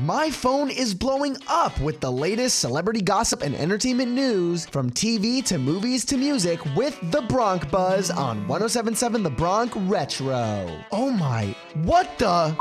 my phone is blowing up with the latest celebrity gossip and entertainment news from TV to movies to music with The Bronc Buzz on 1077 The Bronc Retro. Oh my, what the?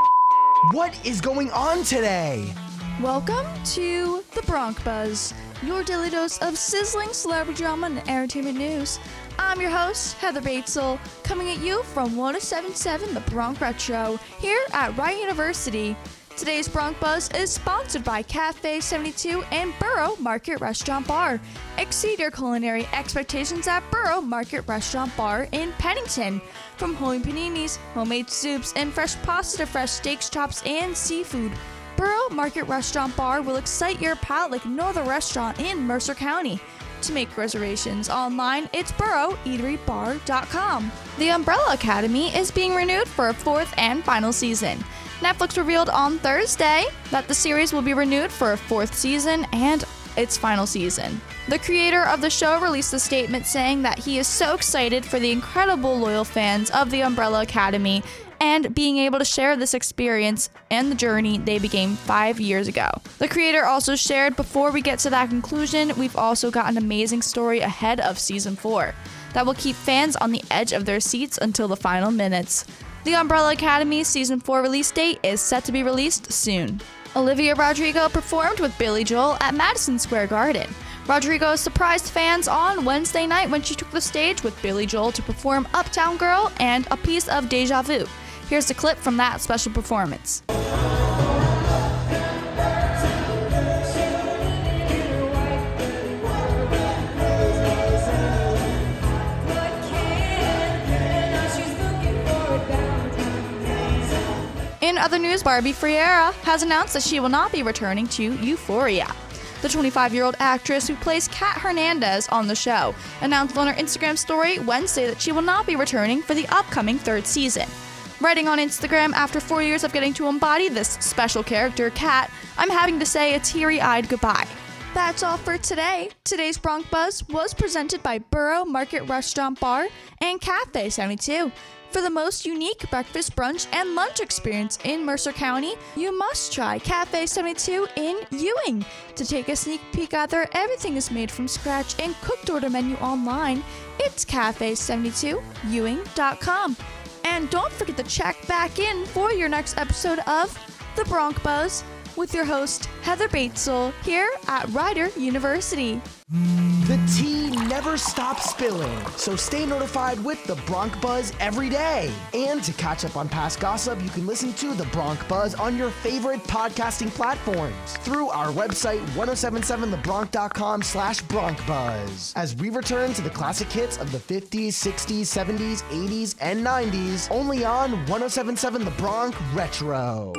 What is going on today? Welcome to the Bronc Buzz, your daily dose of sizzling celebrity drama and entertainment news. I'm your host, Heather Batezel, coming at you from 1077 The Bronc Retro here at Rider University. Today's Bronx Buzz is sponsored by Cafe 72 and Borough Market Restaurant Bar. Exceed your culinary expectations at Borough Market Restaurant Bar in Pennington. From homemade paninis, homemade soups, and fresh pasta to fresh steaks, chops, and seafood. Borough Market Restaurant Bar will excite your palate like no other restaurant in Mercer County. To make reservations online, it's boroughEateryBar.com. The Umbrella Academy is being renewed for a fourth and final season. Netflix revealed on Thursday that the series will be renewed for a fourth season and its final season. The creator of the show released a statement saying that he is so excited for the incredible loyal fans of the Umbrella Academy and being able to share this experience and the journey they began five years ago. The creator also shared before we get to that conclusion, we've also got an amazing story ahead of season four that will keep fans on the edge of their seats until the final minutes. The Umbrella Academy season 4 release date is set to be released soon. Olivia Rodrigo performed with Billy Joel at Madison Square Garden. Rodrigo surprised fans on Wednesday night when she took the stage with Billy Joel to perform Uptown Girl and a piece of Deja Vu. Here's a clip from that special performance. In other news, Barbie Ferreira has announced that she will not be returning to Euphoria. The 25 year old actress who plays Kat Hernandez on the show announced on her Instagram story Wednesday that she will not be returning for the upcoming third season. Writing on Instagram, after four years of getting to embody this special character, Kat, I'm having to say a teary eyed goodbye. That's all for today. Today's Bronx Buzz was presented by Borough Market Restaurant Bar and Cafe 72. For the most unique breakfast, brunch, and lunch experience in Mercer County, you must try Cafe 72 in Ewing. To take a sneak peek at their everything is made from scratch and cooked order menu online, it's cafe72ewing.com. And don't forget to check back in for your next episode of The Bronx Buzz with your host, Heather Batezel, here at Rider University. The tea never stops spilling, so stay notified with the Bronc Buzz every day. And to catch up on past gossip, you can listen to the Bronc Buzz on your favorite podcasting platforms through our website 1077thebronc.com slash broncbuzz. As we return to the classic hits of the 50s, 60s, 70s, 80s, and 90s, only on 1077 The Bronc Retro.